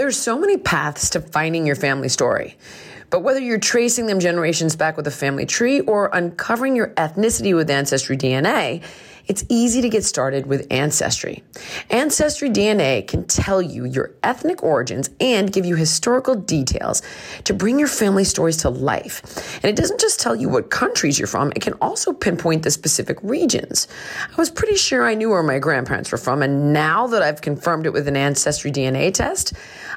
There's so many paths to finding your family story. But whether you're tracing them generations back with a family tree or uncovering your ethnicity with Ancestry DNA, it's easy to get started with Ancestry. Ancestry DNA can tell you your ethnic origins and give you historical details to bring your family stories to life. And it doesn't just tell you what countries you're from, it can also pinpoint the specific regions. I was pretty sure I knew where my grandparents were from, and now that I've confirmed it with an Ancestry DNA test,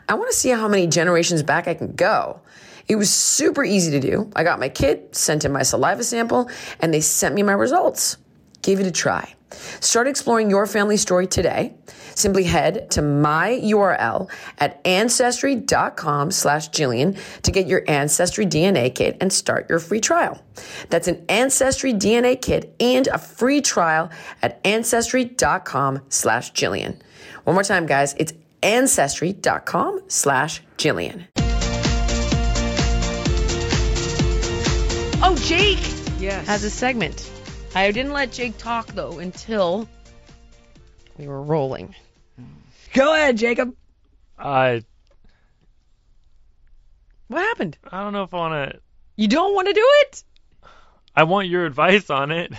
I want to see how many generations back I can go. It was super easy to do. I got my kit, sent in my saliva sample, and they sent me my results. Give it a try. Start exploring your family story today. Simply head to my URL at ancestry.com slash Jillian to get your Ancestry DNA kit and start your free trial. That's an Ancestry DNA kit and a free trial at ancestry.com slash Jillian. One more time, guys. It's ancestry.com slash Jillian. Oh, Jake! Yes. Has a segment. I didn't let Jake talk though until we were rolling. Go ahead, Jacob. I What happened? I don't know if I want to. You don't want to do it? I want your advice on it.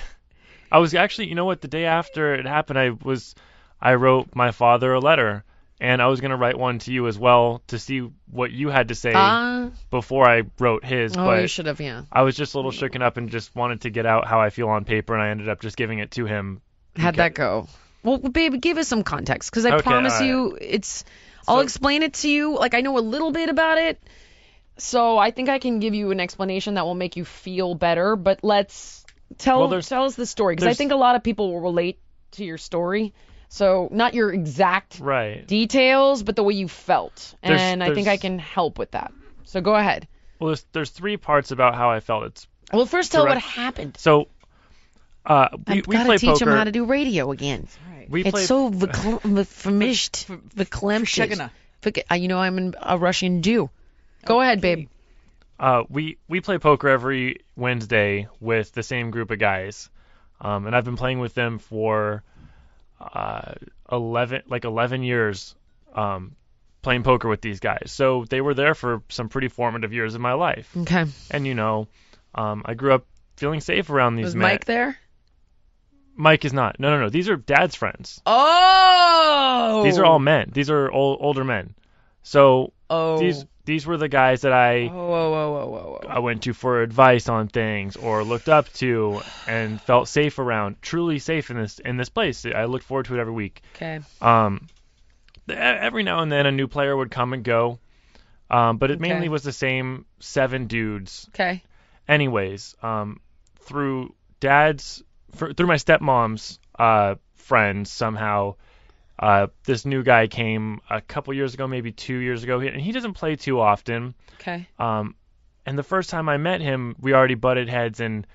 I was actually, you know what? The day after it happened, I was, I wrote my father a letter, and I was gonna write one to you as well to see what you had to say Ah. before I wrote his. oh, but you should have, yeah. I was just a little shooken up and just wanted to get out how I feel on paper, and I ended up just giving it to him. How'd that go? Well, babe, give us some context because I Okay, promise right. you, it's. I'll So- explain it to you. Like I know a little bit about it, so I think I can give you an explanation that will make you feel better. But let's tell Well, tell us the story because I think a lot of people will relate to your story. So not your exact Right. details, but the way you felt, There's- and I think I can help with that. So go ahead. Well, there's there's three parts about how I felt. It's Well, first tell what happened. so. Uh, we, I've we got play to teach poker. him how to do radio again. we It's play so verklempt, Shekina. verklempt. Uh, You know, I'm an- a Russian Jew. Go ahead, babe. uh, we we play poker every Wednesday with the same group of guys, um, and I've been playing with them for uh, eleven like eleven years, um, playing poker with these guys. So they were there for some pretty formative years of my life, Okay. and you know, um, I grew up feeling safe around these Was men. Mike there? Mike is not. No, no, no. These are dad's friends. Oh. These are all men. These are old, older men. So Oh. these these were the guys that I. Whoa, whoa, whoa, whoa, whoa. I went to for advice on things or looked up to and felt safe around, truly safe in this in this place. I looked forward to it every week. Okay. Um, every now and then a new player would come and go, um, but it Okay. mainly was the same seven dudes. Okay. Anyways, um, through dad's for, through my stepmom's uh, friends somehow. Uh, this new guy came a couple years ago, maybe two years ago, and he doesn't play too often. Okay. Um, and the first time I met him, we already butted heads, and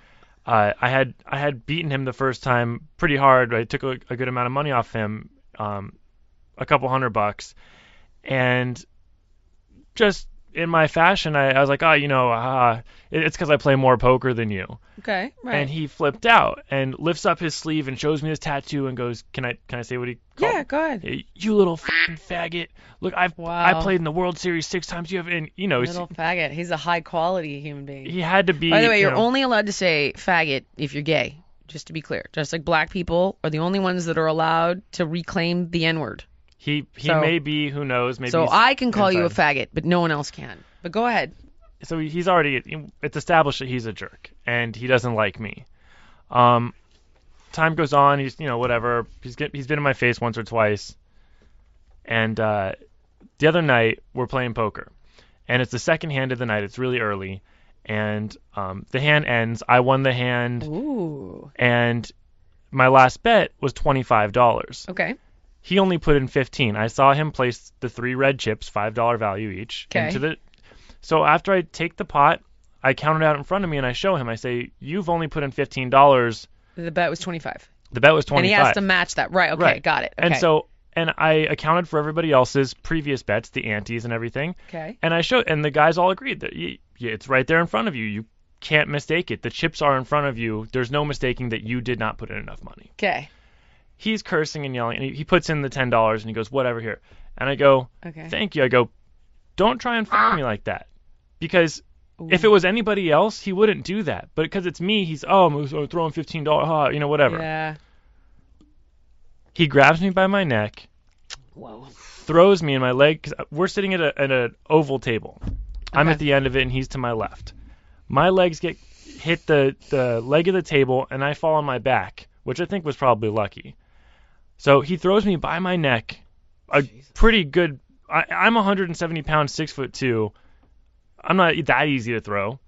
uh, I had I had beaten him the first time pretty hard. I took a, a good amount of money off him, um, a couple hundred bucks, and just in my fashion, I, I was like, oh, you know, uh, it- it's because I play more poker than you. Okay. Right. And he flipped out and lifts up his sleeve and shows me his tattoo and goes, "Can I can I say what he called yeah. Go ahead. You little fing faggot. Look, I've Wow. I played in the World Series six times. You have, and you know, Little faggot. He's a high quality human being. he had to be. By the way, you you're know, only allowed to say faggot if you're gay. Just to be clear, just like black people are the only ones that are allowed to reclaim the N word. He he so- may be. Who knows? Maybe. So he's I can call you a inside. faggot, but no one else can. But go ahead. So he's already it's established that he's a jerk and he doesn't like me. Um, time goes on. He's you know whatever. He's get, he's been in my face once or twice. And uh, the other night we're playing poker, and it's the second hand of the night. It's really early, and um, the hand ends. I won the hand, Ooh. and my last bet was twenty five dollars. Okay. He only put in fifteen. I saw him place the three red chips, five dollar value each, 'Kay. into the. So after I take the pot, I count it out in front of me and I show him. I say, "You've only put in fifteen dollars. The bet was 25. The bet was 25. And he has to match that. Right. Okay. Right. Got it. Okay. And so, and I accounted for everybody else's previous bets, the antes and everything. Okay. And I showed, and the guys all agreed that it's right there in front of you. You can't mistake it. The chips are in front of you. There's no mistaking that you did not put in enough money. Okay. He's cursing and yelling, and he, he puts in the ten dollars, and he goes, "Whatever here." And I go, Okay. "Thank you." I go, "Don't try and fuck me like that," because if it was anybody else, he wouldn't do that. But because it's me, he's oh, I'm throwing fifteen dollars, huh, you know, whatever. Yeah. He grabs me by my neck, Whoa. throws me in my leg. Cause we're sitting at a at an oval table. I'm at the end of it, and he's to my left. My legs get hit the the leg of the table, and I fall on my back, which I think was probably lucky. So he throws me by my neck, a pretty good. I, I'm 170 pounds, six foot two. I'm not that easy to throw.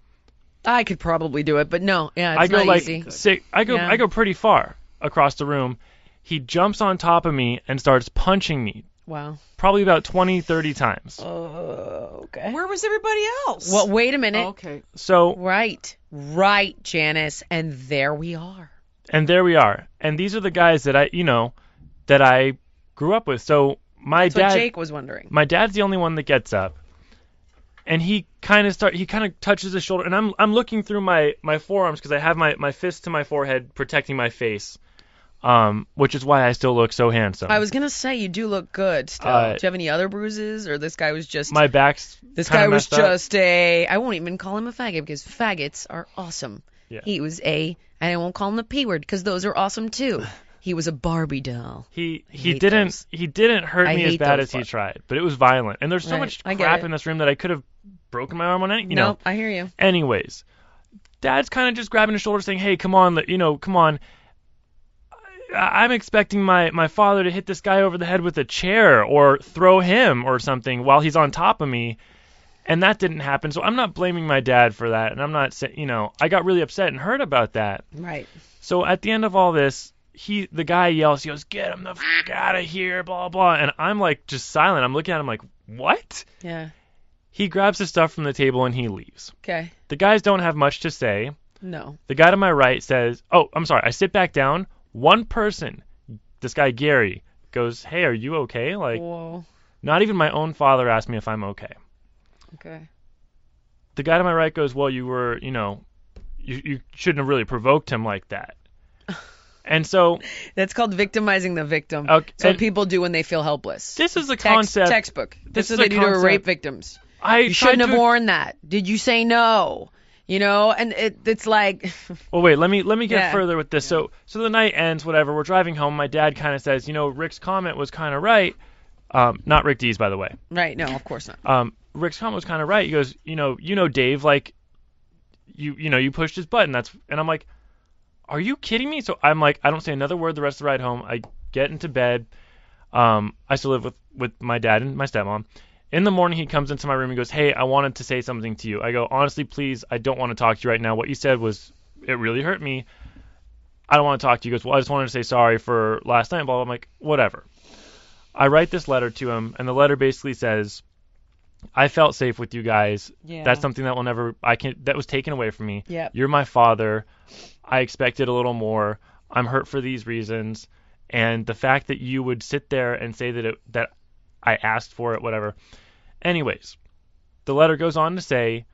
I could probably do it, but no. Yeah, it's I go not like easy. six. I go Yeah. I go pretty far across the room. He jumps on top of me and starts punching me, Wow. probably about 20, 30 times. Oh, okay. Where was everybody else? Well, wait a minute. Oh, okay. So Right. Right, Janice. And there we are. and there we are. And these are the guys that I, you know, that I grew up with. So my That's dad, what Jake was wondering. my dad's the only one that gets up, and he kind of start, he kind of touches his shoulder, and I'm I'm looking through my my forearms because I have my my fist to my forehead protecting my face, um, which is why I still look so handsome. I was gonna say you do look good still. Uh, do you have any other bruises, or this guy was just my back's this guy was up. just a I won't even call him a faggot because faggots are awesome. Yeah. He was a and I won't call him the p word because those are awesome too. He was a Barbie doll. He he didn't those. he didn't hurt I me as bad as he tried, but it was violent. And there's so Right, much crap in this room that I could have broken my arm on any, you know. no, I hear you. Anyways, Dad's kind of just grabbing his shoulder, saying, "Hey, come on, you know, come on." I'm expecting my my father to hit this guy over the head with a chair or throw him or something while he's on top of me, and that didn't happen. So I'm not blaming my dad for that, and I'm not saying, you know, I got really upset and hurt about that. Right. So at the end of all this, he the guy yells, he goes, "Get him the f- out of here!" Blah blah, and I'm like just silent. I'm looking at him like, "What?" Yeah. He grabs his stuff from the table and he leaves. Okay. The guys don't have much to say. No. The guy to my right says, "Oh, I'm sorry." I sit back down. One person, this guy Gary, goes, "Hey, are you okay?" Like, Whoa. not even my own father asked me if I'm okay. Okay. The guy to my right goes, "Well, you were, you know, you you shouldn't have really provoked him like that." And so That's called victimizing the victim. Okay, So people do when they feel helpless. this is the Text, concept. textbook. this This is what a they do to concept- rape victims. I You shouldn't have to- worn that. Did you say no? You know, and it, it's like, Well, wait. Let me let me get Yeah. further with this. So so the night ends. Whatever. We're driving home. My dad kind of says, you know, Rick's comment was kind of right. Um, not Rick Dees, by the way. right? No, of course not. Um, Rick's comment was kind of right. He goes, you know, you know, Dave, like, you you know, you pushed his button. That's and I'm like, are you kidding me? So I'm like, I don't say another word the rest of the ride home. I get into bed. Um, I still live with with my dad and my stepmom. In the morning, he comes into my room and goes, "Hey, I wanted to say something to you." I go, "Honestly, please, I don't want to talk to you right now. What you said was, it really hurt me. I don't want to talk to you." He goes, "Well, I just wanted to say sorry for last night." Blah. blah. I'm like, "Whatever." I write this letter to him, and the letter basically says, "I felt safe with you guys. Yeah. That's something that will never I can that was taken away from me. Yep. You're my father. I expected a little more. I'm hurt for these reasons, and the fact that you would sit there and say that it that I asked for it, whatever. Anyways, the letter goes on to say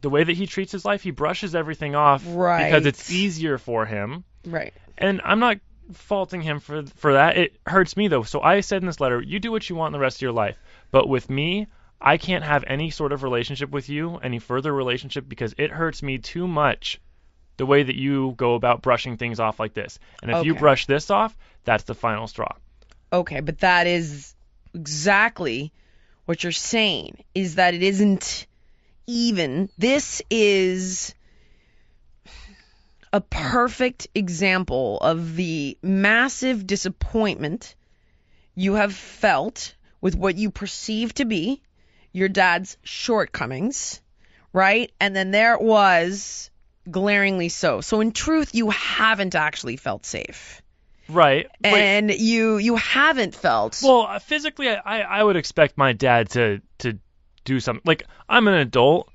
the way that he treats his life, he brushes everything off because it's easier for him. Right. And I'm not faulting him for for that. It hurts me though. So I said in this letter, you do what you want the rest of your life, but with me, I can't have any sort of relationship with you, any further relationship because it hurts me too much the way that you go about brushing things off like this. And if you brush this off, that's the final straw. Okay, but that is exactly what you're saying is that it isn't even. This is a perfect example of the massive disappointment you have felt with what you perceive to be your dad's shortcomings, right? And then there it was glaringly so. So in truth, you haven't actually felt safe. Right. And you you haven't felt well, uh, physically, I, I would expect my dad to to do something. Like I'm an adult,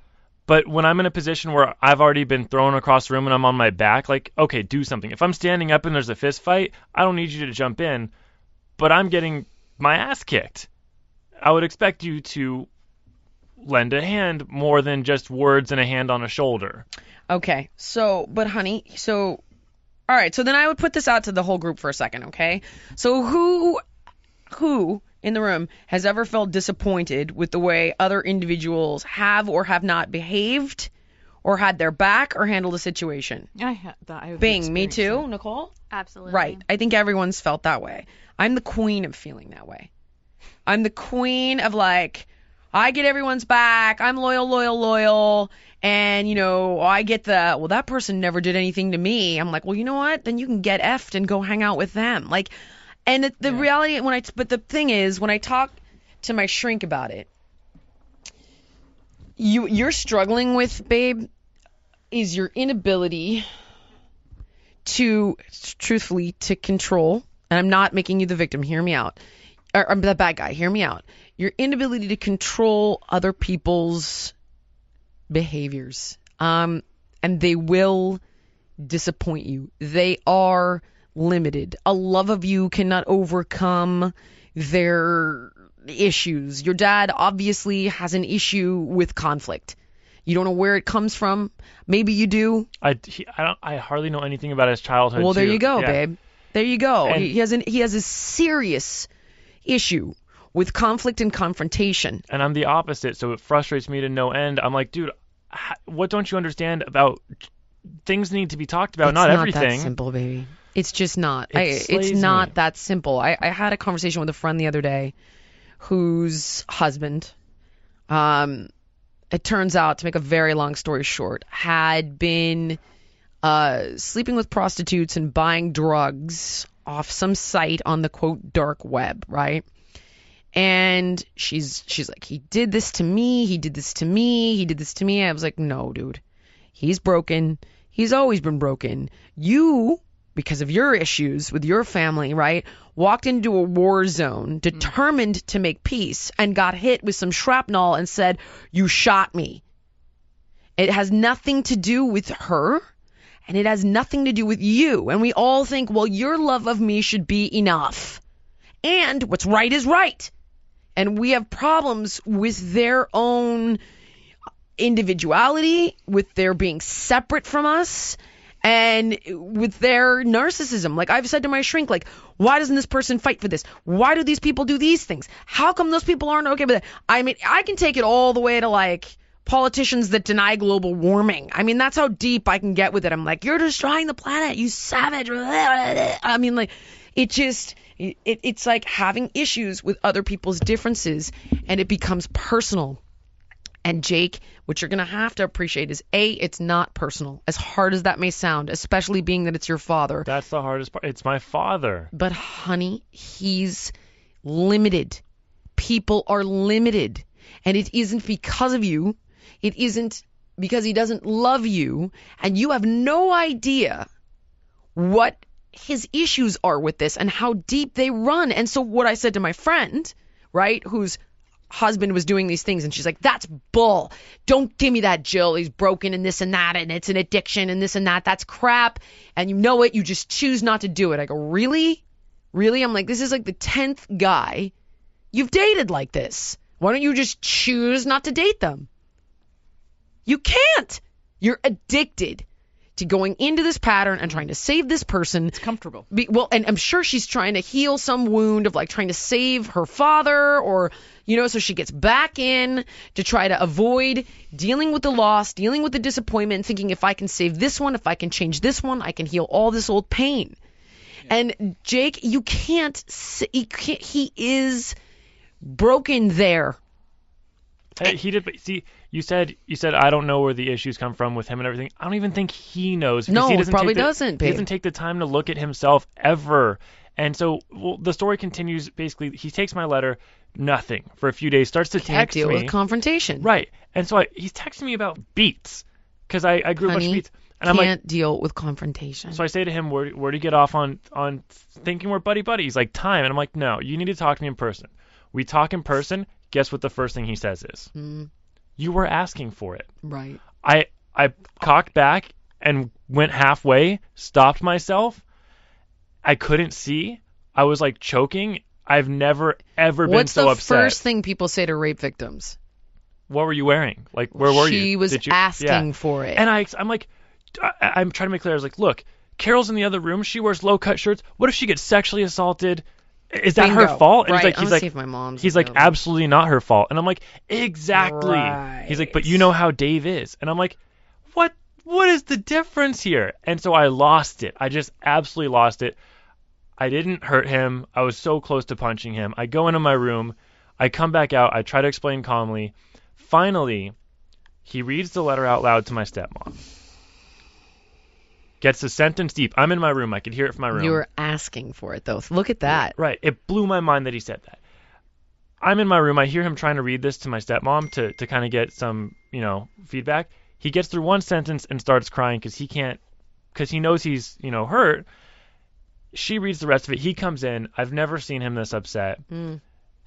but when I'm in a position where I've already been thrown across the room and I'm on my back, like okay, do something. If I'm standing up and there's a fist fight, I don't need you to jump in, but I'm getting my ass kicked. I would expect you to lend a hand more than just words and a hand on a shoulder. Okay. So, but honey, so all right, so then I would put this out to the whole group for a second, okay? So who who in the room has ever felt disappointed with the way other individuals have or have not behaved or had their back or handled a situation? I had that. I Bing, me too, Nicole? Absolutely. Right. I think everyone's felt that way. I'm the queen of feeling that way. I'm the queen of like, I get everyone's back. I'm loyal, loyal, loyal. And, you know, I get the, well, that person never did anything to me. I'm like, well, you know what? Then you can get effed and go hang out with them. Like, and the, the reality, when I, but the thing is, when I talk to my shrink about it, you, you're struggling with, babe, is your inability to, truthfully, to control and I'm not making you the victim. Hear me out. Or, or the bad guy. Hear me out. Your inability to control other people's behaviors. Um, and they will disappoint you. They are limited. A love of you cannot overcome their issues. Your dad obviously has an issue with conflict. You don't know where it comes from. Maybe you do. I, he, I don't I hardly know anything about his childhood. Well, there too. you go, Yeah. babe. There you go. And- he, he has an he has a serious issue with conflict and confrontation. and I'm the opposite, so it frustrates me to no end. I'm like, dude, what don't you understand about things need to be talked about, it's not, not everything. that simple, baby. It's just not. It I, it's not me. that simple. I, I had a conversation with a friend the other day whose husband, um, it turns out, to make a very long story short, had been uh, sleeping with prostitutes and buying drugs off some site on the quote dark web, right? And she's she's like, he did this to me, he did this to me, he did this to me. I was like, no, dude, he's broken. He's always been broken. You, because of your issues with your family, right, walked into a war zone mm. determined to make peace and got hit with some shrapnel and said, you shot me. It has nothing to do with her and it has nothing to do with you. And we all think, well, your love of me should be enough. And what's right is right. And we have problems with their own individuality, with their being separate from us, and with their narcissism. Like I've said to my shrink, like, why doesn't this person fight for this? Why do these people do these things? How come those people aren't okay with it? I mean, I can take it all the way to like politicians that deny global warming. I mean, that's how deep I can get with it. I'm like, you're destroying the planet, you savage. I mean, like, it just, it, it's like having issues with other people's differences and it becomes personal. And Jake, what you're going to have to appreciate is A, it's not personal, as hard as that may sound, especially being that it's your father. That's the hardest part. It's my father. But honey, he's limited. People are limited. And it isn't because of you. It isn't because he doesn't love you. And you have no idea what his issues are with this and how deep they run. And so what I said to my friend, right, whose husband was doing these things and she's like, That's bull. Don't give me that, Jill. He's broken and this and that and it's an addiction and this and that. That's crap. And you know it, you just choose not to do it. I go, Really? Really? I'm like, this is like the tenth guy you've dated like this. Why don't you just choose not to date them? You can't. You're addicted to going into this pattern and trying to save this person. It's comfortable. Be, well, and I'm sure she's trying to heal some wound of like trying to save her father or, you know, so she gets back in to try to avoid dealing with the loss, dealing with the disappointment, thinking if I can save this one, if I can change this one, I can heal all this old pain. And Jake, you can't, s- he, can't, he is broken there. Uh, He did, but see, you said you said I don't know where the issues come from with him and everything. I don't even think he knows. No, he he doesn't probably the, doesn't, He babe. doesn't take the time to look at himself ever. And so well, the story continues. Basically, he takes my letter, nothing for a few days. Starts to Can't text deal me. with confrontation. right, and so I, he's texting me about beets because I, I grew a bunch of Honey, beets, and I'm like, Can't deal with confrontation. so I say to him, where where do you get off on on thinking we're buddy buddy? He's like, time, and I'm like, no, you need to talk to me in person. We talk in person. Guess what the first thing he says is, Mm, you were asking for it. right. I I cocked back and went halfway, stopped myself. I couldn't see. I was like choking. I've never ever been so upset. What's so the upset. first thing people say to rape victims? What were you wearing? Like where were you? She was Did you- asking Yeah. for it. And I I'm like I, I'm trying to make clear. I was like, look, Carol's in the other room. She wears low cut shirts. What if she gets sexually assaulted? Is that her fault? And Right. he's like, he's like, if my mom's he's like, absolutely not her fault. And I'm like, exactly. He's like, but you know how Dave is. And I'm like, what? What is the difference here? And so I lost it. I just absolutely lost it. I didn't hurt him. I was so close to punching him. I go into my room. I come back out. I try to explain calmly. Finally, he reads the letter out loud to my stepmom. Gets the sentence deep. I'm in my room. I could hear it from my room. You were asking for it though. Look at that. Right. It blew my mind that he said that. I'm in my room. I hear him trying to read this to my stepmom to, to kind of get some, you know, feedback. He gets through one sentence and starts crying because he can't, because he knows he's, you know, hurt. She reads the rest of it. He comes in. I've never seen him this upset. Mm.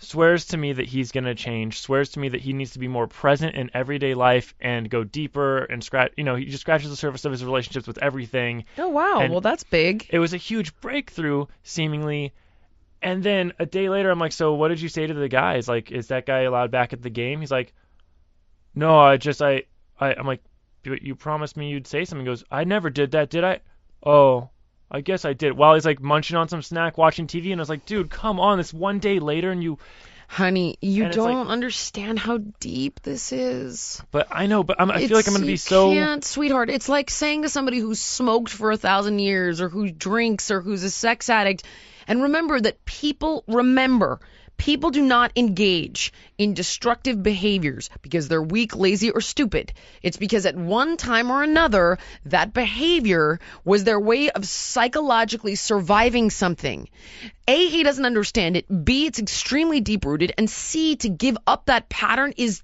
Swears to me that he's going to change. Swears to me that he needs to be more present in everyday life and go deeper and scratch, you know, he just scratches the surface of his relationships with everything. Oh wow. And- well, that's big. It was a huge breakthrough, seemingly. And then a day later, I'm like, so what did you say to the guys? Like, is that guy allowed back at the game? He's like, no, I just, I, I I'm like, but you promised me you'd say something. He goes, I never did that, did I? Oh, I guess I did. While he's like munching on some snack, watching TV, and I was like, dude, come on, it's one day later, and you. Honey, you And don't understand how deep this is. But I know, but I'm, I feel like I'm gonna be you so. Can't, sweetheart. It's like saying to somebody who's smoked for a thousand years, or who drinks, or who's a sex addict. And remember that people remember. People do not engage in destructive behaviors because they're weak, lazy, or stupid. It's because at one time or another, that behavior was their way of psychologically surviving something. A, he doesn't understand it. B, it's extremely deep rooted. And C, to give up that pattern is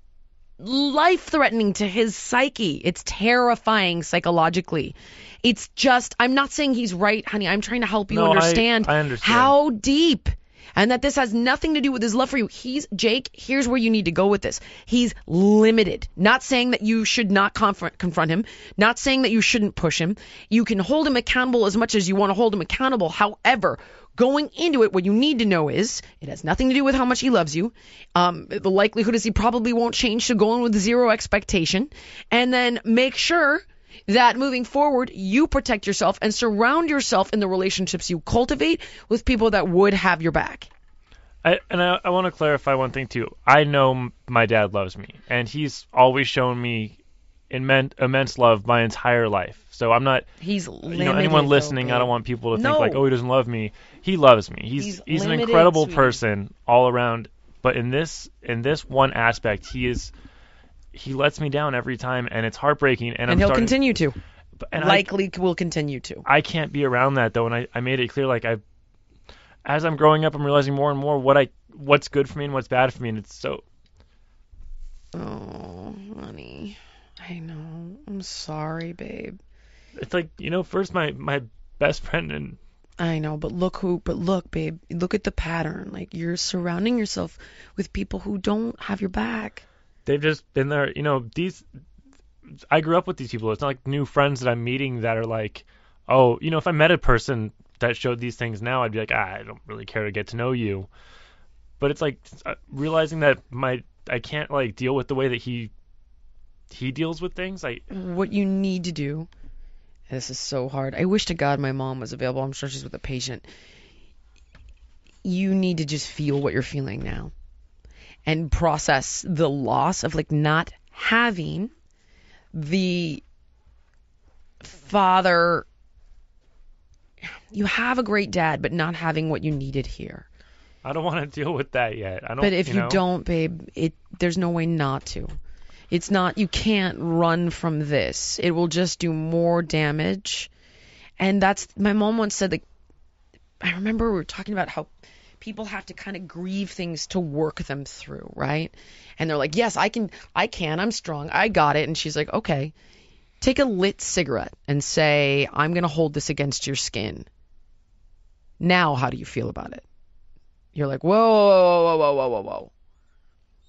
life threatening to his psyche. It's terrifying psychologically. It's just, I'm not saying he's right, honey. I'm trying to help you No, I- I understand. how deep. And that this has nothing to do with his love for you. He's, Jake, here's where you need to go with this. He's limited. Not saying that you should not confront, confront him, not saying that you shouldn't push him. You can hold him accountable as much as you want to hold him accountable. However, going into it, what you need to know is it has nothing to do with how much he loves you. Um, the likelihood is he probably won't change, so go in with zero expectation. And then make sure that moving forward, you protect yourself and surround yourself in the relationships you cultivate with people that would have your back. I, and I, I want to clarify one thing too. I know my dad loves me, and he's always shown me immense, immense love my entire life. So I'm not, He's you know, anyone though, listening. I don't want people to No. think like, oh, he doesn't love me. He loves me. He's He's he's, an incredible sweetie. person all around. But in this in this one aspect, he is he lets me down every time, and it's heartbreaking. And, And I'm he'll starting, continue to. And I, Likely will continue to. I can't be around that though, and I, I made it clear like I, as I'm growing up, I'm realizing more and more what I what's good for me and what's bad for me, and it's so Oh, honey. I know. I'm sorry, babe. it's like you know first my my best friend and I know, but look who, but look, babe, look at the pattern. Like you're surrounding yourself with people who don't have your back. They've just been there you know these I grew up with these people it's not like new friends that I'm meeting that are like oh you know if I met a person that showed these things now I'd be like ah, I don't really care to get to know you but it's like uh, realizing that my I can't like deal with the way that he he deals with things like What you need to do, this is so hard. I wish to God my mom was available. I'm sure she's with a patient. You need to just feel what you're feeling now and process the loss of like not having the father you have a great dad but not having what you needed here I don't want to deal with that yet. I don't. But if you, know? don't, babe, it there's no way not to. It's not you can't run from this. It will just do more damage. And that's my mom once said like I remember we were talking about how people have to kind of grieve things to work them through, right? And they're like, "Yes, I can I can. I'm strong. I got it." And she's like, "Okay. Take a lit cigarette and say, "I'm going to hold this against your skin." Now, how do you feel about it? You're like, whoa, whoa, whoa, whoa, whoa, whoa, whoa.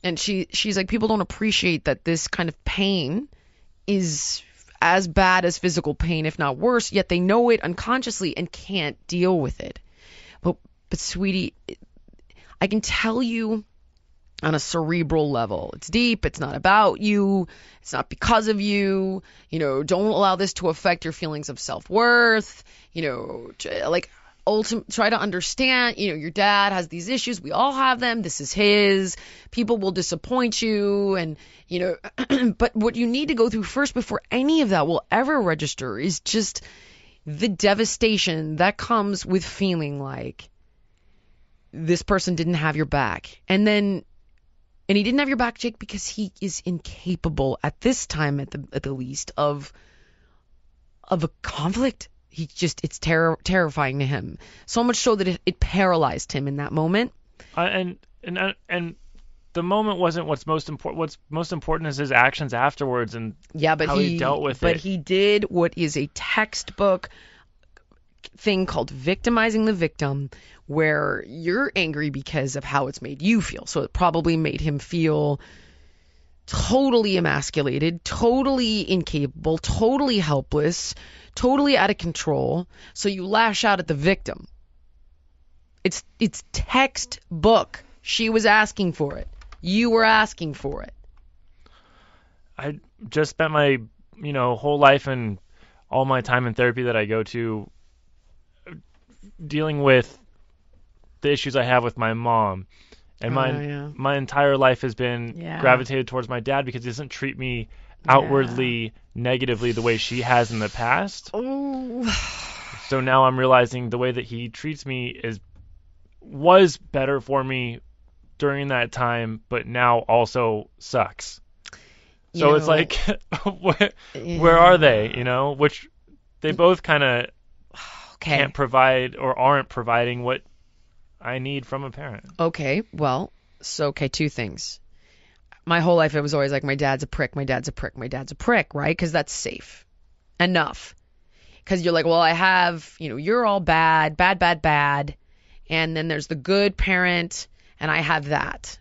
And she she's like, people don't appreciate that this kind of pain is as bad as physical pain, if not worse, yet they know it unconsciously and can't deal with it. But but sweetie, I can tell you on a cerebral level. It's deep, it's not about you, it's not because of you. You know, don't allow this to affect your feelings of self-worth. You know, like ultimate try to understand you know your dad has these issues we all have them this is his people will disappoint you and you know but what you need to go through first before any of that will ever register is just the devastation that comes with feeling like this person didn't have your back and then and he didn't have your back Jake because he is incapable at this time at the at the least of of a conflict he just it's terror terrifying to him so much so that it, it paralyzed him in that moment Uh, and and uh, and the moment wasn't what's most important. What's most important is his actions afterwards, and yeah but how he, he dealt with but it. But he did what is a textbook thing called victimizing the victim where you're angry because of how it's made you feel. So it probably made him feel totally emasculated totally incapable totally helpless totally out of control. So you lash out at the victim. It's it's textbook. She was asking for it. You were asking for it. I just spent my you know whole life and all my time in therapy that I go to dealing with the issues I have with my mom. And my Oh, yeah. my entire life has been Yeah. gravitated towards my dad because he doesn't treat me outwardly negatively the way she has in the past. oh So now I'm realizing the way that he treats me is was better for me during that time, but now also sucks. So You it's like, where, where are they? You know, which they both kind of okay can't provide or aren't providing what I need from a parent. Okay, well, so okay, two things. My whole life it was always like my dad's a prick, my dad's a prick, my dad's a prick, right? Because that's safe enough. Because you're like, well, I have, you know, you're all bad, bad, bad, bad, and then there's the good parent, and I have that.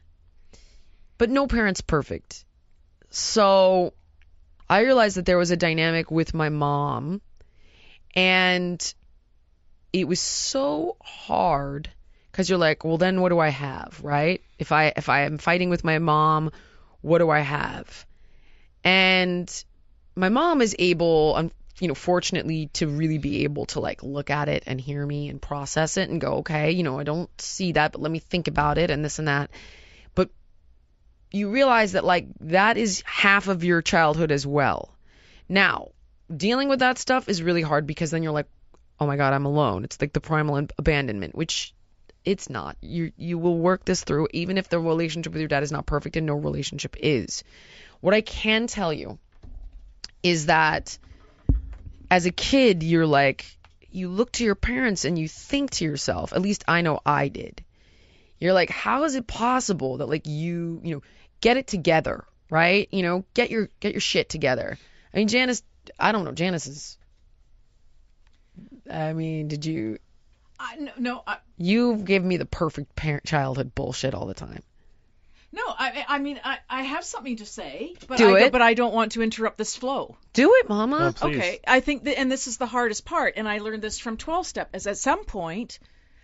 But no parent's perfect. So I realized that there was a dynamic with my mom, and it was so hard because you're like, well, then what do I have, right? If I if I am fighting with my mom, what do I have? And my mom is able, um, you know, fortunately, to really be able to like look at it and hear me and process it and go, okay, you know, I don't see that, but let me think about it and this and that. But you realize that like that is half of your childhood as well. Now, dealing with that stuff is really hard because then you're like, oh my god, I'm alone. It's like the primal abandonment, which it's not. You you will work this through even if the relationship with your dad is not perfect and no relationship is. What I can tell you is that as a kid you're like you look to your parents and you think to yourself, at least I know I did. You're like how is it possible that like you, you know, get it together, right? You know, get your get your shit together. I mean Janice I don't know, Janice is I mean, did you I, no, no, I, you give me the perfect parent childhood bullshit all the time. no. I, I mean, I, I have something to say, but Do I, it. But I don't want to interrupt this flow. Do it, mama. No. Okay, I think that, and this is the hardest part, and I learned this from 12 step. Is at some point,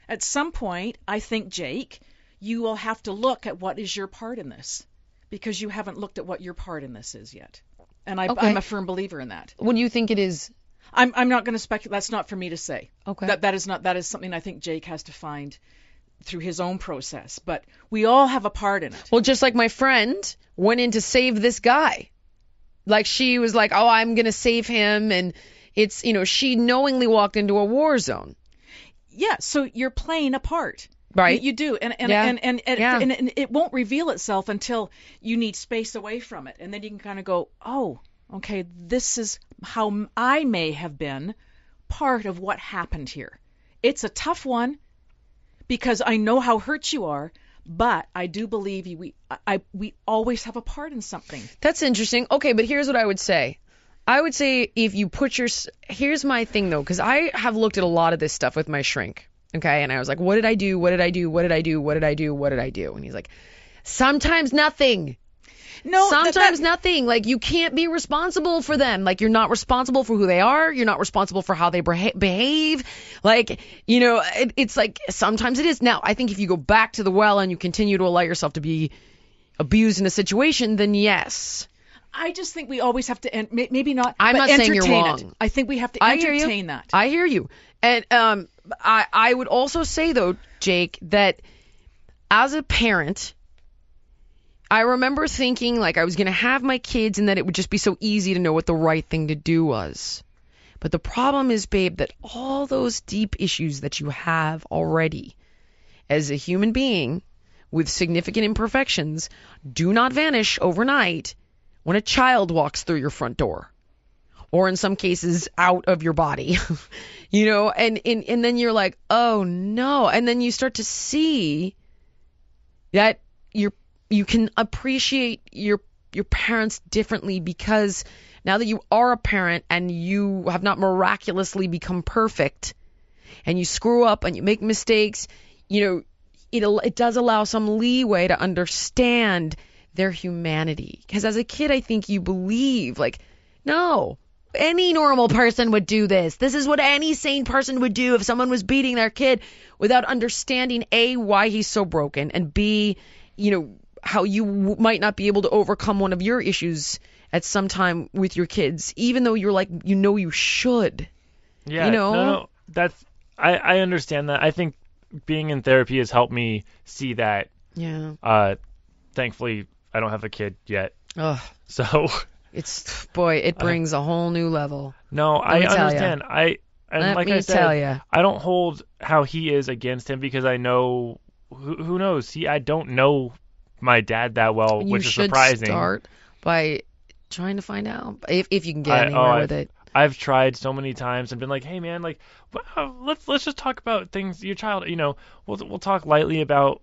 at some point, I think Jake, you will have to look at what is your part in this, because you haven't looked at what your part in this is yet. And I, Okay. I'm a firm believer in that. When you think it is? I'm, I'm not going to speculate. That's not for me to say. Okay. That that is not that is something I think Jake has to find through his own process. But we all have a part in it. Well, just like my friend went in to save this guy. Like she was like, "Oh, I'm going to save him." And it's, you know, she knowingly walked into a war zone. Yeah. So you're playing a part. Right. You, you do, and and, Yeah. and, and, and, Yeah. and, and it won't reveal itself until you need space away from it, and then you can kind of go, oh, okay, this is how I may have been part of what happened here. It's a tough one because I know how hurt you are, but I do believe you. We I, we always have a part in something. That's interesting. Okay, but here's what I would say. I would say if you put your here's my thing though, because I have looked at a lot of this stuff with my shrink. Okay, and I was like, what did I do? What did I do? What did I do? What did I do? What did I do? And he's like, sometimes nothing. No, Sometimes that- nothing. Like you can't be responsible for them. Like you're not responsible for who they are. You're not responsible for how they beha- behave. Like you know, it, it's like sometimes it is. Now I think if you go back to the well and you continue to allow yourself to be abused in a situation, then yes. I just think we always have to, maybe not. I'm not saying you're wrong. It. I think we have to entertain I hear you. entertain that. I hear you. And um, I I would also say though, Jake, that as a parent, I remember thinking like I was gonna have my kids and that it would just be so easy to know what the right thing to do was. But the problem is, babe, that all those deep issues that you have already as a human being with significant imperfections do not vanish overnight when a child walks through your front door or in some cases out of your body you know and, and and then you're like oh no and then you start to see that you're you can appreciate your your parents differently because now that you are a parent and you have not miraculously become perfect and you screw up and you make mistakes you know it it does allow some leeway to understand their humanity because as a kid I think you believe like no any normal person would do this. This is what any sane person would do if someone was beating their kid without understanding A, why he's so broken, and B, you know, how you w- might not be able to overcome one of your issues at some time with your kids, even though you're like, you know, you should. Yeah, You know? no, no, that's I I understand that. I think being in therapy has helped me see that. Yeah. Uh, thankfully, I don't have a kid yet, Ugh. so It's, boy, it brings a whole new level. no, I tell ya. understand. I and Let like me I said. I don't hold how he is against him because I know who, who knows. See, I don't know my dad that well, you which is should surprising. start by trying to find out if, if you can get I- anywhere oh, with I've- it. I've tried so many times and been like, "Hey man, like well, uh, let's let's just talk about things your child, you know, we'll we'll talk lightly about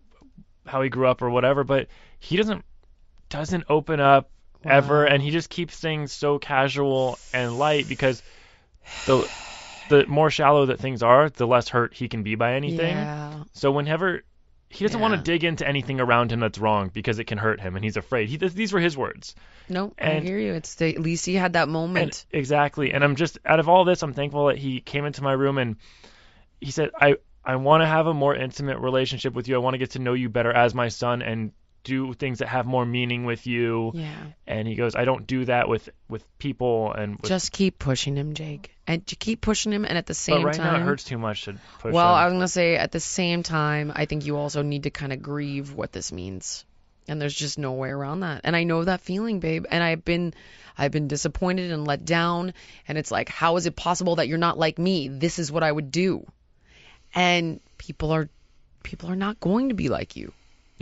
how he grew up or whatever, but he doesn't doesn't open up ever and he just keeps things so casual and light because the the more shallow that things are, the less hurt he can be by anything. Yeah. So whenever he doesn't want to dig into anything around him that's wrong because it can hurt him and he's afraid. He, these were his words. No, I And- hear you. It's the, at least he had that moment. And, exactly. And I'm just out of all this, I'm thankful that he came into my room and he said, "I I want to have a more intimate relationship with you. I want to get to know you better as my son and do things that have more meaning with you." yeah. And he goes, "I don't do that with with people and with, Just keep pushing him, Jake. And you keep pushing him, and at the but same right time, now it hurts too much to push well, him. I was gonna say at the same time, I think you also need to kind of grieve what this means, and there's just no way around that. And I know that feeling, babe. And I've been, I've been disappointed and let down. And it's like, how is it possible that you're not like me? This is what I would do. And people are, people are not going to be like you,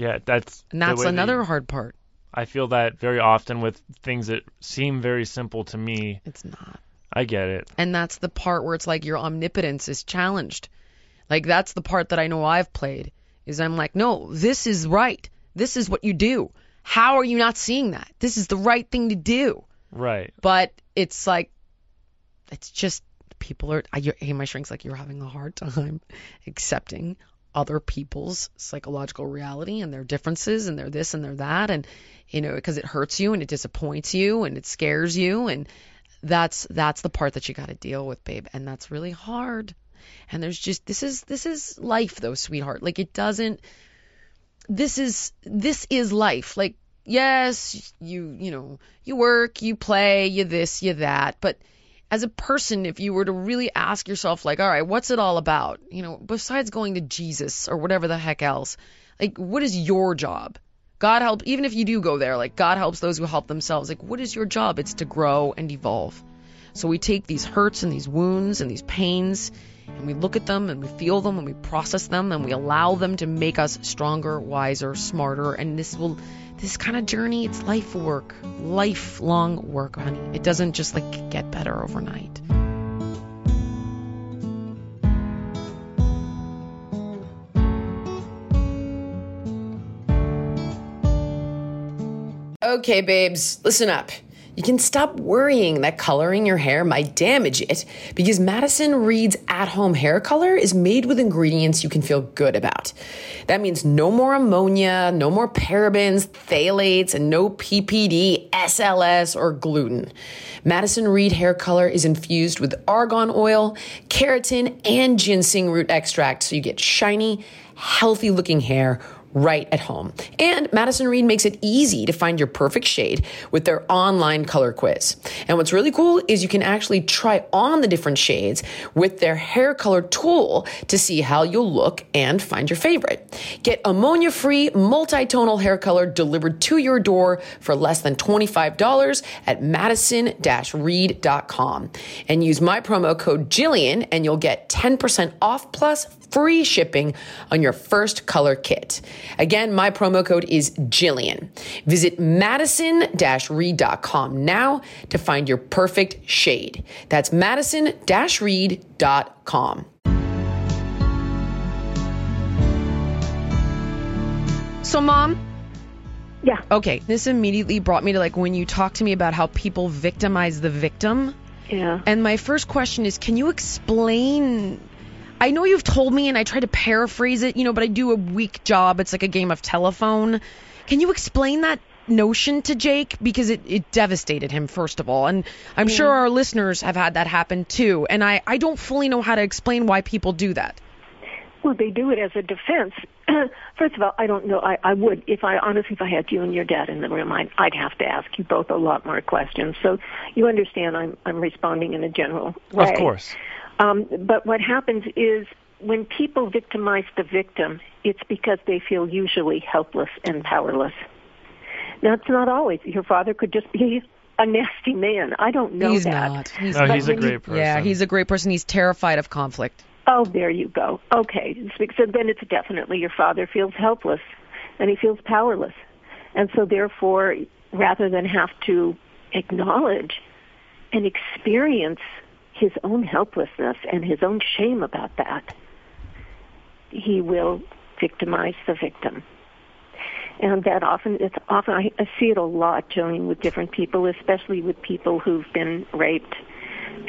yeah, that's and that's another you- hard part. I feel that very often with things that seem very simple to me. It's not. I get it. And that's the part where it's like your omnipotence is challenged. Like that's the part that I know I've played is I'm like, "No, this is right. This is what you do. How are you not seeing that? This is the right thing to do." Right. But it's like it's just people are I hey my shrink's like you're having a hard time accepting other people's psychological reality and their differences and their this and their that. And you know because it hurts you and it disappoints you and it scares you. And that's that's the part that you got to deal with babe. And that's really hard. And there's just this is this is life though sweetheart. Like it doesn't this is this is life. Like yes you you know you work you play you this you that. But as a person if you were to really ask yourself like all right what's it all about? You know besides going to jesus or whatever the heck else like what is your job? God help even if you do go there like god helps those who help themselves. Like what is your job? It's to grow and evolve. So we take these hurts and these wounds and these pains and we look at them and we feel them and we process them and we allow them to make us stronger, wiser, smarter. And this will, this kind of journey, it's life work, lifelong work, honey. It doesn't just like get better overnight. Okay, babes, listen up. You can stop worrying that coloring your hair might damage it because Madison Reed's at home hair color is made with ingredients you can feel good about. That means no more ammonia, no more parabens, phthalates, and no PPD, SLS, or gluten. Madison Reed hair color is infused with argan oil, keratin, and ginseng root extract so you get shiny, healthy looking hair right at home. And Madison Reed makes it easy to find your perfect shade with their online color quiz. And what's really cool is you can actually try on the different shades with their hair color tool to see how you'll look and find your favorite. Get ammonia free multi-tonal hair color delivered to your door for less than $25 at madison reed.com and use my promo code Jillian and you'll get 10% off plus free shipping on your first color kit. Again, my promo code is Jillian. Visit madison reed.com now to find your perfect shade. That's madison reed.com. So, mom, Yeah. okay, this immediately brought me to like when you talk to me about how people victimize the victim. Yeah. And my first question is can you explain? I know you've told me and I try to paraphrase it, you know, but I do a weak job. It's like a game of telephone. Can you explain that notion to Jake? Because it, it devastated him, first of all. And I'm sure our listeners have had that happen too. And I, I don't fully know how to explain why people do that. Well, they do it as a defense. First of all, I don't know. I, I would, if I honestly, if I had you and your dad in the room, I'd, I'd have to ask you both a lot more questions. So you understand, I'm, I'm responding in a general way. Of course. Um, but what happens is when people victimize the victim, it's because they feel usually helpless and powerless. Now, it's not always. Your father could just be a nasty man. I don't know he's that. not. He's No, he's a when you- great person. Yeah, he's a great person. He's terrified of conflict. Oh, there you go. Okay. So then it's definitely your father feels helpless and he feels powerless. And so therefore, rather than have to acknowledge and experience his own helplessness and his own shame about that, he will victimize the victim. And that often, it's often, I, I see it a lot, Jillian, with different people, especially with people who've been raped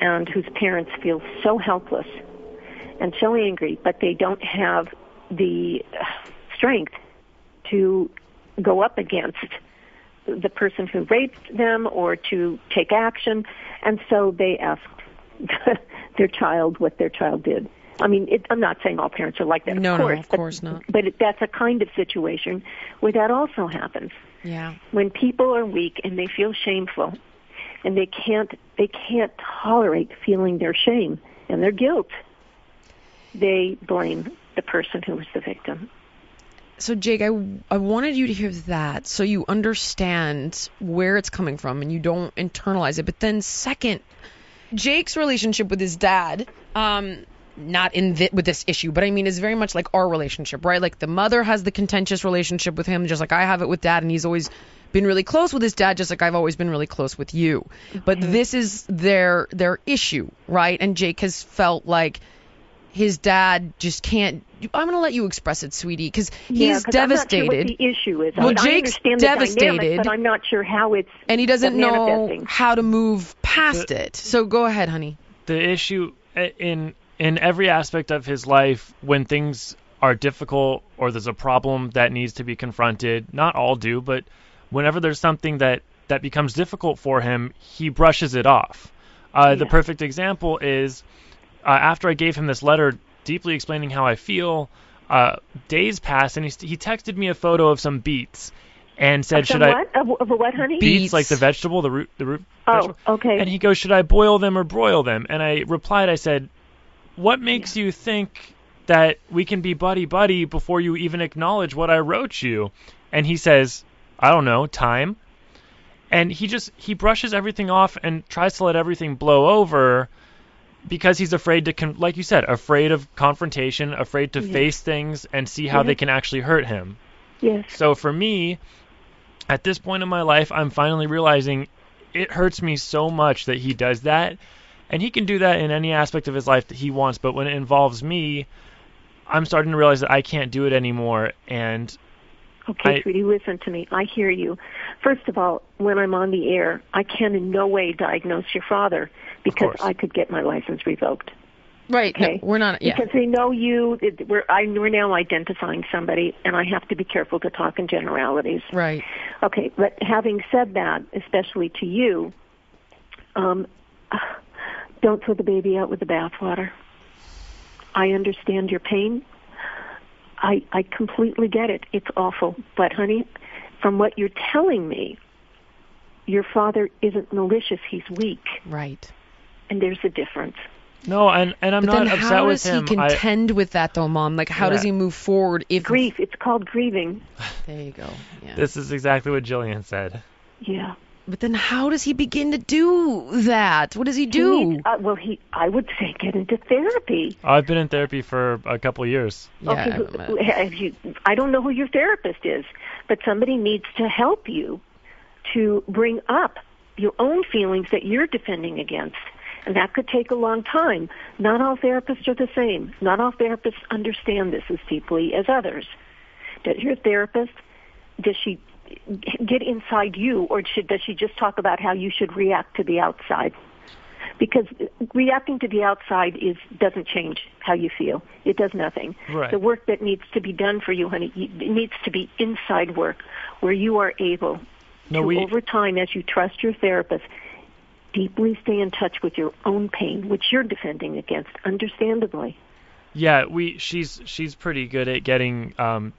and whose parents feel so helpless and so angry, but they don't have the strength to go up against the person who raped them or to take action, and so they ask their child what their child did. I mean, it, I'm not saying all parents are like that, No, of no, course, of but, course not. But it, that's a kind of situation where that also happens Yeah. when people are weak and they feel shameful and they can't they can't tolerate feeling their shame and their guilt they blame the person who was the victim So Jake, I I wanted you to hear that so you understand where it's coming from and you don't internalize it. But then second, Jake's relationship with his dad, um, not in thi- with this issue, but I mean is very much like our relationship, right? Like the mother has the contentious relationship with him, just like I have it with dad, and he's always been really close with his dad, just like I've always been really close with you. But this is their their issue, right? And Jake has felt like his dad just can't. I'm gonna let you express it, sweetie, because he's yeah, he's 'cause I'm not sure devastated what the issue is Well, I, mean, I Jake's understand the devastated. dynamic, but i'm not sure how it's and he doesn't know how to move past it. So go ahead, honey. the issue in in every aspect of his life when things are difficult or there's a problem that needs to be confronted not all do but whenever there's something that that becomes difficult for him he brushes it off uh, the perfect example is uh, after i gave him this letter deeply explaining how i feel uh, days passed and he, he texted me a photo of some beets and said Some should i what? Of, of a what honey Beets. beets like the vegetable the root the root oh vegetable? okay And he goes, Should I boil them or broil them? And I replied, I said, What makes you think that we can be buddy buddy before you even acknowledge what I wrote you? And he says, I don't know, time. And he just he brushes everything off and tries to let everything blow over because he's afraid to, con- like you said, afraid of confrontation, afraid to Yes. face things and see how they can actually hurt him. Yes. So for me, at this point in my life, I'm finally realizing it hurts me so much that he does that. And he can do that in any aspect of his life that he wants, but when it involves me, I'm starting to realize that I can't do it anymore. And Okay, I- sweetie, listen to me. I hear you. First of all, when I'm on the air, I can in no way diagnose your father because. I could get my license revoked. Right. Okay. No, we're not. Yeah. Because they know you. it- We're I, we're now identifying somebody, and I have to be careful to talk in generalities. Right. Okay, but having said that, especially to you, um, don't throw the baby out with the bathwater. I understand your pain. I I completely get it. It's awful, but honey, from what you're telling me, your father isn't malicious. He's weak, Right. and there's a difference. no, and and I'm But not then upset how with does him. he I, contend with that though, mom? Like how does he move forward if Grief. It's called grieving. There you go. Yeah. this is exactly what Jillian said. Yeah. But then how does he begin to do that? What does he He do? needs- uh, well, he. I would say get into therapy. I've been in therapy for a couple years. yeah. okay, I who- who- have you, I don't know who your therapist is, but somebody needs to help you to bring up your own feelings that you're defending against. And that could take a long time. Not all therapists are the same. Not all therapists understand this as deeply as others. Does your therapist, does she get inside you or should, does she just talk about how you should react to the outside? Because reacting to the outside is doesn't change how you feel. It does nothing. Right. The work that needs to be done for you, honey, it needs to be inside work where you are able No, to, we over time, as you trust your therapist, deeply stay in touch with your own pain, which you're defending against, understandably. yeah we she's she's pretty good at getting um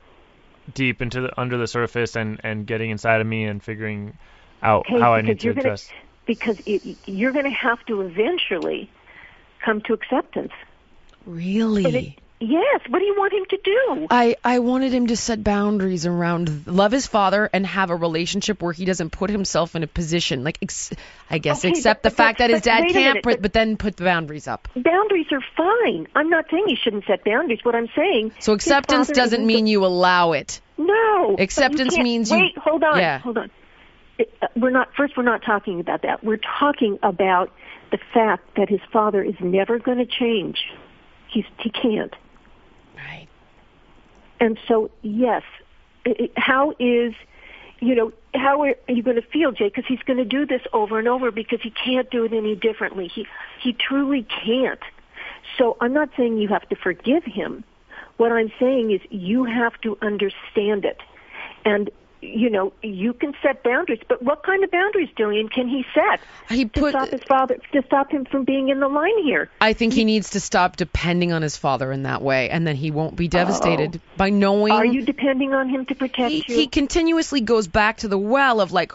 deep into the under the surface and and getting inside of me and figuring out how I need to you're gonna- address. Because it, you're going to have to eventually come to acceptance. And it, Really? yes. What do you want him to do? I, I wanted him to set boundaries around love his father and have a relationship where he doesn't put himself in a position like ex- I guess Okay, accept but- the but fact that his dad can't minute, but, but- then put the boundaries up. Boundaries are fine. I'm not saying you shouldn't set boundaries. What I'm saying. So acceptance doesn't mean you allow it. No. you Acceptance means you- Wait, hold on. Yeah. Hold on. We're not first we're not talking about that. We're talking about the fact that his father is never going to change. He's he can't. Right. And so yes, it- how is you know, how are you going to feel, Jay? Because he's going to do this over and over because he can't do it any differently. He he truly can't. So I'm not saying you have to forgive him. What I'm saying is you have to understand it, and you know you can set boundaries. But what kind of boundaries, Jillian, can he set He to put stop his father to stop him from being in the line here? I think he needs to stop depending on his father in that way and then he won't be oh. devastated by knowing Are you depending on him to protect he, you? he continuously goes back to the well of like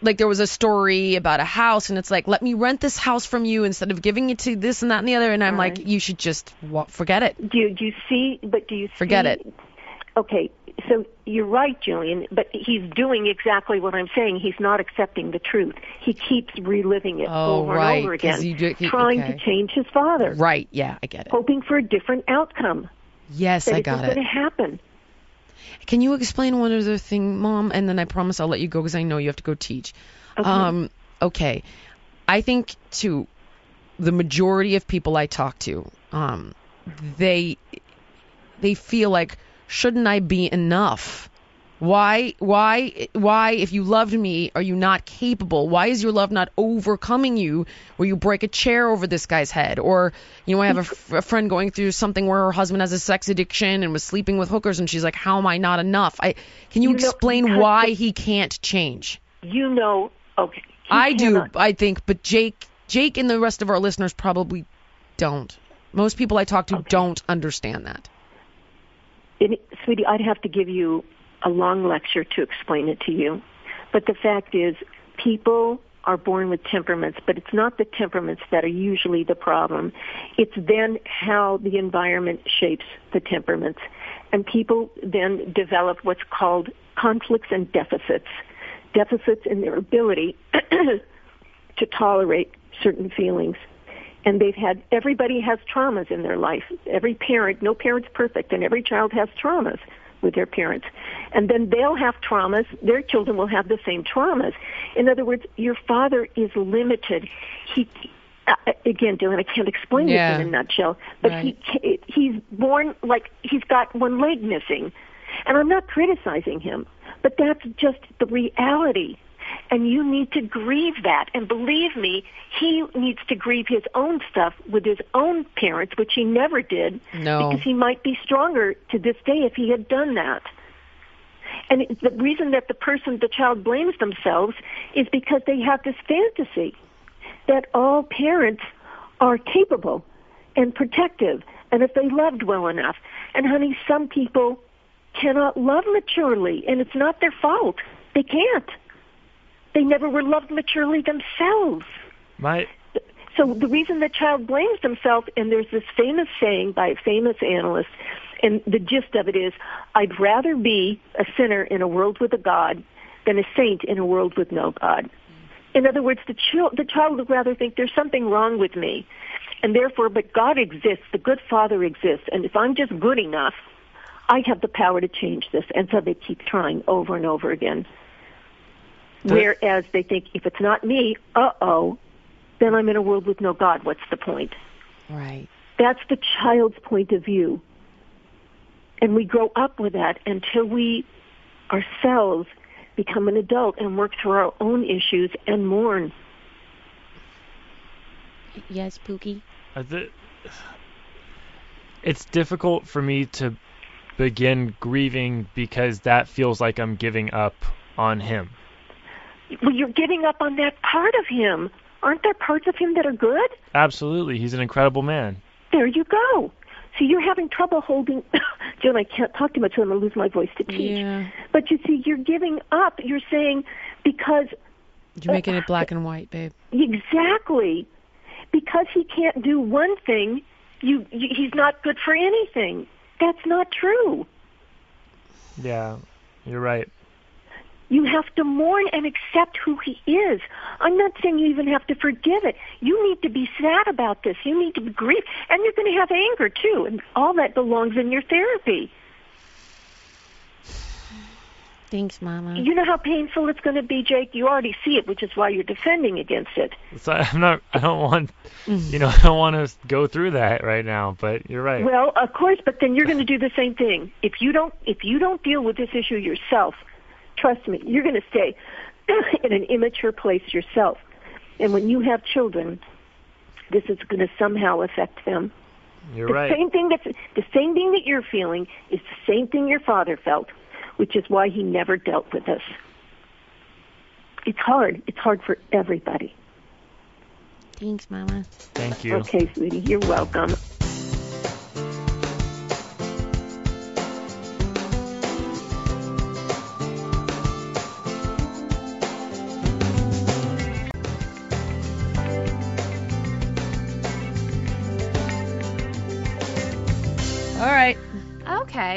like there was a story about a house and it's like let me rent this house from you instead of giving it to this and that and the other and I'm like Right. you should just forget it Do you, do you see? But do you Forget see, it. Okay, so you're right, Jillian. But he's doing exactly what I'm saying. He's not accepting the truth. He keeps reliving it Oh, over right, and over again, do- he- trying okay. to change his father, right yeah I get it hoping for a different outcome. yes That I got it. going to happen. can you explain one other thing mom and then I promise I'll let you go because I know you have to go teach Okay. um okay I think too the majority of people I talk to um they they feel like shouldn't I be enough? Why why why if you loved me are you not capable? Why is your love not overcoming you where you break a chair over this guy's head? Or you know I have a, f- a friend going through something where her husband has a sex addiction and was sleeping with hookers and she's like how am I not enough? I can you, You explain because why he can't change? You know, okay. I do I think but Jake Jake and the rest of our listeners probably don't. Most people I talk to Okay. don't understand that It, sweetie, I'd have to give you a long lecture to explain it to you. But the fact is, people are born with temperaments, but it's not the temperaments that are usually the problem. It's then how the environment shapes the temperaments. And people then develop what's called conflicts and deficits. Deficits in their ability to tolerate certain feelings. And they've had everybody has traumas in their life. Every parent, no parent's perfect, and every child has traumas with their parents. And then they'll have traumas, their children will have the same traumas. In other words, your father is limited. He uh, again, Dylan, I can't explain Yeah. this in a nutshell, but Right. he he's born like he's got one leg missing. And I'm not criticizing him, but that's just the reality. And you need to grieve that. And believe me, he needs to grieve his own stuff with his own parents, which he never did. No. Because he might be stronger to this day if he had done that. And the reason that the person, the child blames themselves is because they have this fantasy that all parents are capable and protective and if they loved well enough. And honey, some people cannot love maturely and it's not their fault. They can't. They never were loved maturely themselves. My So the reason the child blames themselves, and there's this famous saying by a famous analyst, and the gist of it is, I'd rather be a sinner in a world with a God than a saint in a world with no God. In other words, the, chil- the child would rather think there's something wrong with me, and therefore, but God exists, the good Father exists, and if I'm just good enough, I have the power to change this. And so they keep trying over and over again. The- Whereas they think, if it's not me, uh-oh, then I'm in a world with no God. What's the point? Right. That's the child's point of view. And we grow up with that until we ourselves become an adult and work through our own issues and mourn. Yes, Pookie. Uh, I thi- it's difficult for me to begin grieving because that feels like I'm giving up on him. Well, you're giving up on that part of him. Aren't there parts of him that are good? Absolutely, he's an incredible man. There you go. See, you're having trouble holding. Joan, I can't talk too much, so I'm going to lose my voice to teach. Yeah. But you see, you're giving up. You're saying because You're making uh, it black and white, babe. exactly because he can't do one thing, you, you he's not good for anything. That's not true. Yeah, you're right. You have to mourn and accept who he is. I'm not saying you even have to forgive it. You need to be sad about this. You need to be grief, and you're going to have anger too, and all that belongs in your therapy. Thanks, Mama. You know how painful it's going to be, Jake. You already see it, which is why you're defending against it. So I'm not. I don't want. Mm. You know, I don't want to go through that right now. But you're right. Well, of course, but then you're going to do the same thing. If you don't, if you don't deal with this issue yourself, trust me, you're going to stay in an immature place yourself. And when you have children, this is going to somehow affect them. You're the right. same thing that's the same thing that you're feeling is the same thing your father felt, which is why he never dealt with us. It's hard. It's hard for everybody. Thanks, Mama. Thank you. Okay, sweetie, you're welcome.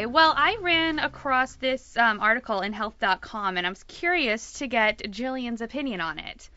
Well, I ran across this um, article in health.com and I'm curious to get Jillian's opinion on it.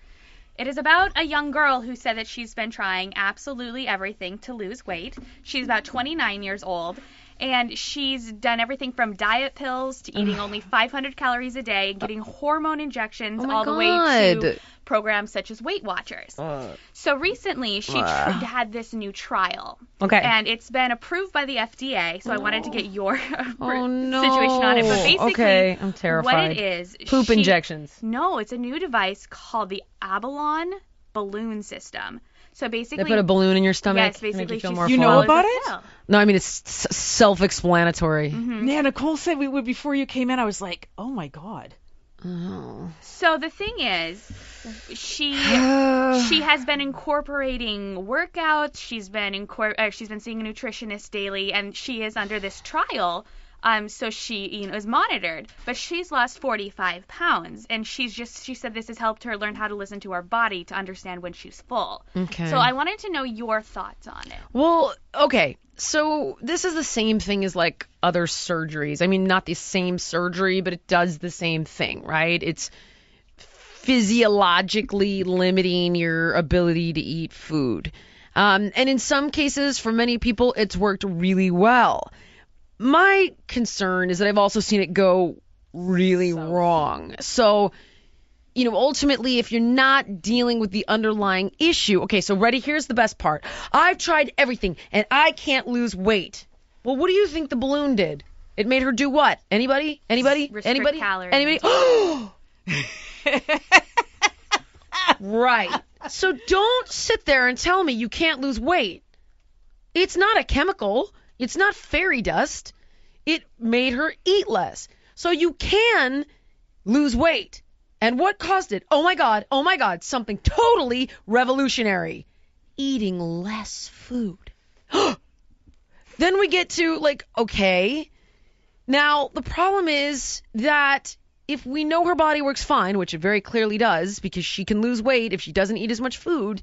It is about a young girl who said that she's been trying absolutely everything to lose weight. She's about 29 years old and she's done everything from diet pills to eating only 500 calories a day and getting hormone injections Oh all the way to programs such as Weight Watchers. Uh, So recently she tr- had this new trial. Okay. And it's been approved by the FDA, so I wanted to get your oh no. situation on it. But basically, okay, I'm what terrified. it is, Poop she- injections. No, it's a new device called the Obalon balloon system. So basically, They put a balloon in your stomach. yes, to make basically, you feel more You know about it? cell. No, I mean it's s- self-explanatory. Mm-hmm. Yeah, Nicole said we would before you came in. I was like, oh my god. Oh. So the thing is, she she has been incorporating workouts. She's been incor- uh, she's been seeing a nutritionist daily, and she is under this trial. Um, so she you know is monitored, but she's lost 45 pounds, and she's just she said this has helped her learn how to listen to her body to understand when she's full. Okay. So I wanted to know your thoughts on it. Well, okay. So this is the same thing as like other surgeries. I mean, not the same surgery, but it does the same thing, right? It's physiologically limiting your ability to eat food. Um, and in some cases, for many people, it's worked really well. My concern is that I've also seen it go really wrong. So, you know, ultimately, if you're not dealing with the underlying issue, okay, so ready, here's the best part. I've tried everything and I can't lose weight. Well, what do you think the balloon did? It made her do what? Anybody? Anybody? Restrict Anybody? calories. Anybody? right. So don't sit there and tell me you can't lose weight. It's not a chemical. It's not fairy dust. It made her eat less. So you can lose weight. And what caused it? Oh my God. Oh my God. Something totally revolutionary. Eating less food. then we get to like, okay. Now, the problem is that if we know her body works fine, which it very clearly does, because she can lose weight if she doesn't eat as much food,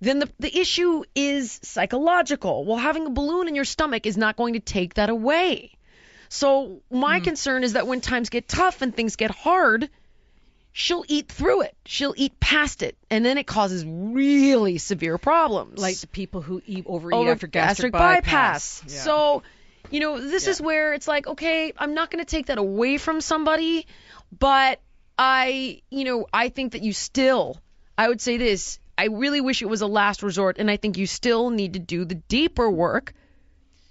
then the, the issue is psychological. Well, having a balloon in your stomach is not going to take that away. So, my hmm. concern is that when times get tough and things get hard, she'll eat through it. She'll eat past it. And then it causes really severe problems. Like the people who eat overeat over after gastric, bypass. Yeah. So, you know, this is where it's like, okay, I'm not going to take that away from somebody, but I, you know, I think that you still, I would say this, I really wish it was a last resort, and I think you still need to do the deeper work,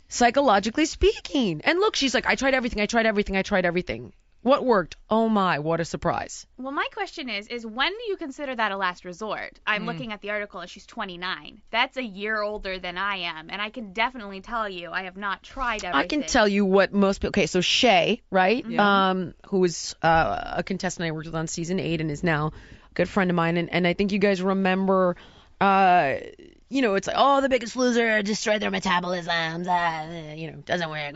psychologically speaking. And look, she's like, I tried everything, I tried everything, I tried everything. What worked? Oh my, what a surprise. Well, my question is, is when do you consider that a last resort? I'm Mm. looking at the article and she's 29. That's a year older than I am, and I can definitely tell you I have not tried everything. I can tell you what most people. Okay, so Shay, right? Yeah. Um, who was uh, a contestant I worked with on season eight and is now good friend of mine, and, and I think you guys remember. Uh, you know, it's like, oh, the biggest loser destroyed their metabolism. ah, you know, doesn't work.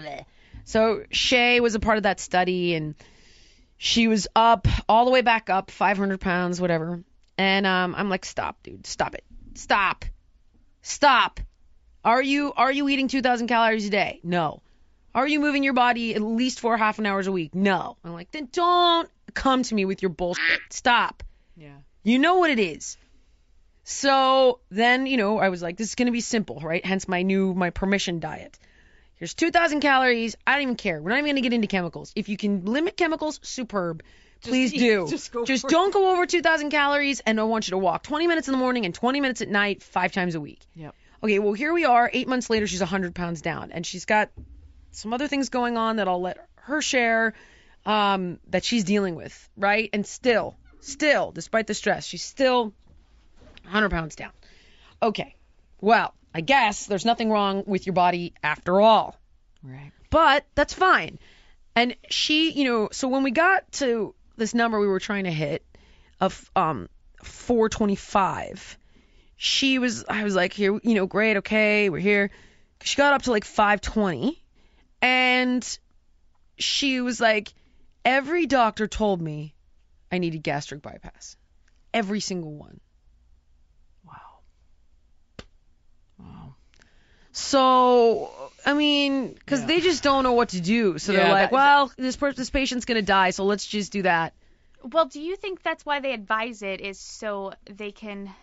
So Shay was a part of that study, and she was up all the way back up, 500 pounds, whatever. And um, I'm like, stop, dude, stop it, stop, stop. Are you are you eating 2,000 calories a day? No. Are you moving your body at least four half an hours a week? No. I'm like, then don't come to me with your bullshit. Stop. Yeah. You know what it is. So then, you know, I was like, this is going to be simple, right? Hence my new, my permission diet. Here's 2,000 calories. I don't even care. We're not even going to get into chemicals. If you can limit chemicals, superb. Please eat. do. Just go it. don't go over 2,000 calories, and I want you to walk 20 minutes in the morning and 20 minutes at night, five times a week. Yep. Okay, well, here we are. Eight months later, she's 100 pounds down, and she's got some other things going on that I'll let her share um, that she's dealing with, right? And still, still, despite the stress, she's still 100 pounds down. Okay, well, I guess there's nothing wrong with your body after all Right. but that's fine. And she, you know, so when we got to this number we were trying to hit of um 425, she was, I was like, here, you know, great, okay, we're here. She got up to like 520, and she was like, every doctor told me I needed gastric bypass, every single one. Wow. Wow. So, I mean, because Yeah. they just don't know what to do. So Yeah, they're like, that- well, this per- this patient's gonna die, so let's just do that. Well, do you think that's why they advise it is so they can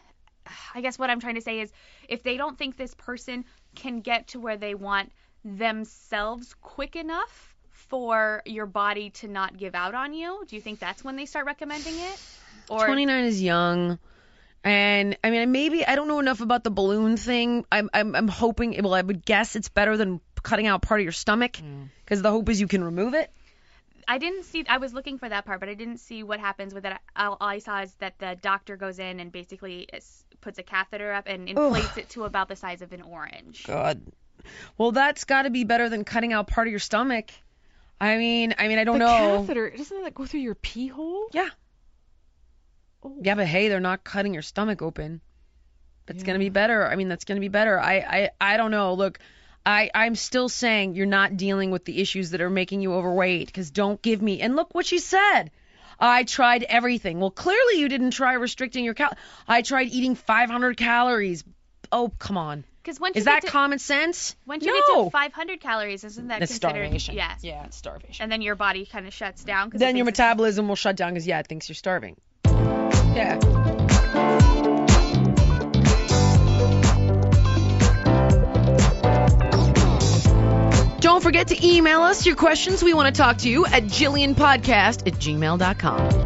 I guess what I'm trying to say is if they don't think this person can get to where they want themselves quick enough for your body to not give out on you, do you think that's when they start recommending it? Or 29 is young, and I mean, maybe I don't know enough about the balloon thing. I'm I'm I'm hoping. Well, I would guess it's better than cutting out part of your stomach, mm. because the hope is you can remove it. I didn't see. I was looking for that part, but I didn't see what happens with it. All, all I saw is that the doctor goes in and basically puts a catheter up and inflates it to about the size of an orange. God. Well, that's got to be better than cutting out part of your stomach. I mean, I mean, I don't the know. catheter doesn't that go through your pee hole? Yeah. Oh. Yeah, but hey, they're not cutting your stomach open. That's gonna be better. I mean, that's gonna be better. I, I, I don't know. Look, I, I'm still saying you're not dealing with the issues that are making you overweight. Because don't give me. And look what she said. I tried everything. Well, clearly you didn't try restricting your cal. I tried eating 500 calories. Oh, come on. Because is that to, common sense? Once you no. get to 500 calories, isn't that considered, starvation? Yes. Yeah, it's starvation. And then your body kind of shuts down. Then your metabolism will shut down because yeah, it thinks you're starving. Yeah. Don't forget to email us your questions. We want to talk to you at jillianpodcast at gmail.com.